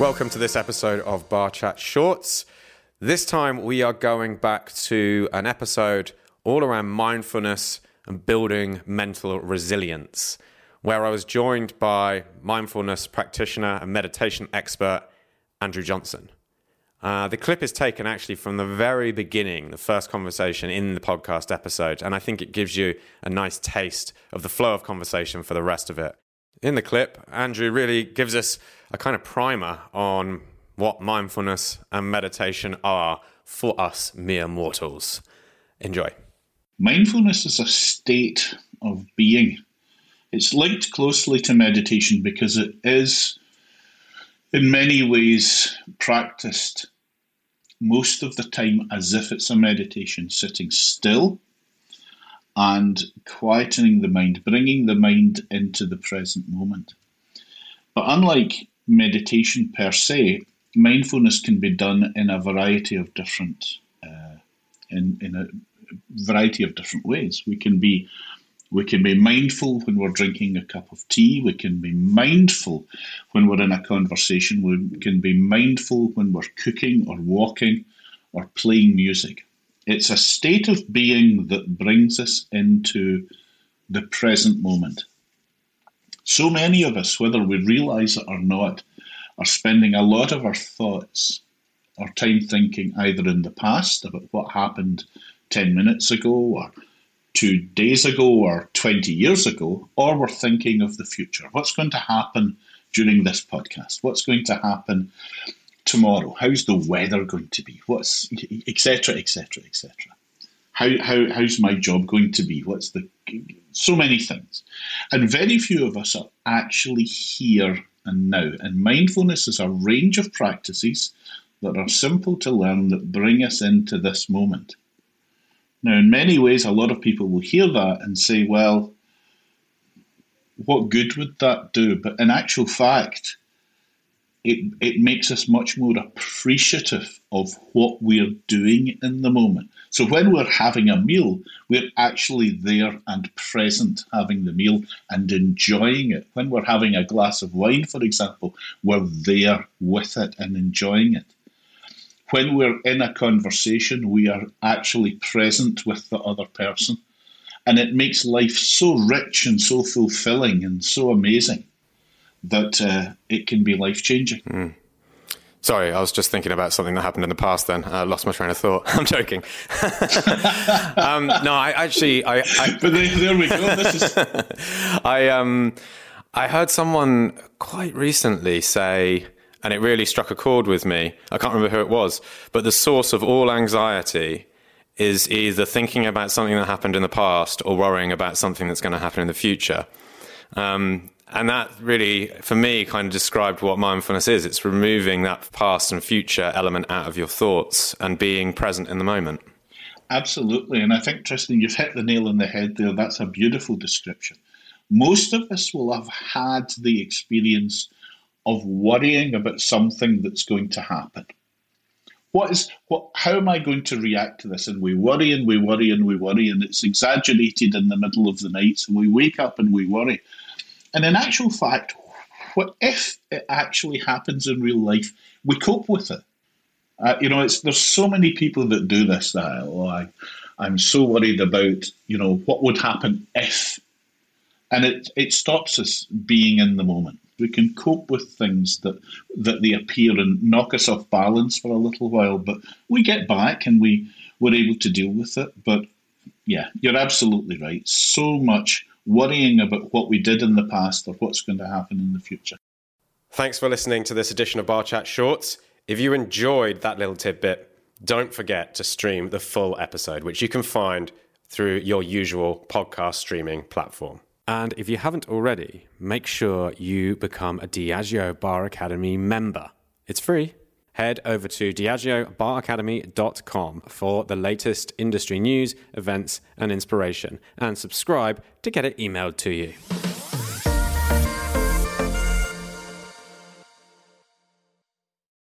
Welcome to this episode of Bar Chat Shorts. This time we are going back to an episode all around mindfulness and building mental resilience, where I was joined by mindfulness practitioner and meditation expert Andrew Johnson. Uh, the clip is taken actually from the very beginning, the first conversation in the podcast episode, and I think it gives you a nice taste of the flow of conversation for the rest of it. In the clip, Andrew really gives us a kind of primer on what mindfulness and meditation are for us mere mortals. Enjoy. Mindfulness is a state of being. It's linked closely to meditation because it is, in many ways, practiced most of the time as if it's a meditation, sitting still and quietening the mind, bringing the mind into the present moment. But unlike meditation per se, mindfulness can be done in a variety of different uh, in in a variety of different ways. We can be we can be mindful when we're drinking a cup of tea. We can be mindful when we're in a conversation. We can be mindful when we're cooking or walking or playing music. It's a state of being that brings us into the present moment. So many of us, whether we realize it or not, are spending a lot of our thoughts, our time thinking either in the past about what happened 10 minutes ago or two days ago or 20 years ago, or we're thinking of the future. What's going to happen during this podcast? What's going to happen tomorrow? How's the weather going to be? What's etc. etc. etc. How, how how's my job going to be? What's the so many things, and very few of us are actually here and now. And mindfulness is a range of practices that are simple to learn that bring us into this moment. Now, in many ways, a lot of people will hear that and say, well, what good would that do? But in actual fact, it, it makes us much more appreciative of what we're doing in the moment. So when we're having a meal, we're actually there and present having the meal and enjoying it. When we're having a glass of wine, for example, we're there with it and enjoying it. When we're in a conversation, we are actually present with the other person. And it makes life so rich and so fulfilling and so amazing that uh, it can be life changing. Mm. Sorry, I was just thinking about something that happened in the past. Then I lost my train of thought. I'm joking. um, no, I actually, I. I but there, there, we go. This is. I um, I heard someone quite recently say, and it really struck a chord with me. I can't remember who it was, but the source of all anxiety is either thinking about something that happened in the past or worrying about something that's going to happen in the future. Um, and that really, for me, kind of described what mindfulness is. It's removing that past and future element out of your thoughts and being present in the moment. Absolutely. And I think, Tristan, you've hit the nail on the head there. That's a beautiful description. Most of us will have had the experience of worrying about something that's going to happen. What is what how am I going to react to this? And we worry and we worry and we worry, and it's exaggerated in the middle of the night. So we wake up and we worry. And in actual fact, what if it actually happens in real life? We cope with it. Uh, you know, it's there's so many people that do this that oh, I, I'm so worried about you know what would happen if, and it it stops us being in the moment. We can cope with things that that they appear and knock us off balance for a little while, but we get back and we we're able to deal with it. But yeah, you're absolutely right. So much worrying about what we did in the past or what's going to happen in the future. Thanks for listening to this edition of Bar Chat Shorts. If you enjoyed that little tidbit, don't forget to stream the full episode, which you can find through your usual podcast streaming platform. And if you haven't already, make sure you become a Diageo Bar Academy member. It's free. Head over to diageobaracademy.com for the latest industry news, events, and inspiration, and subscribe to get it emailed to you.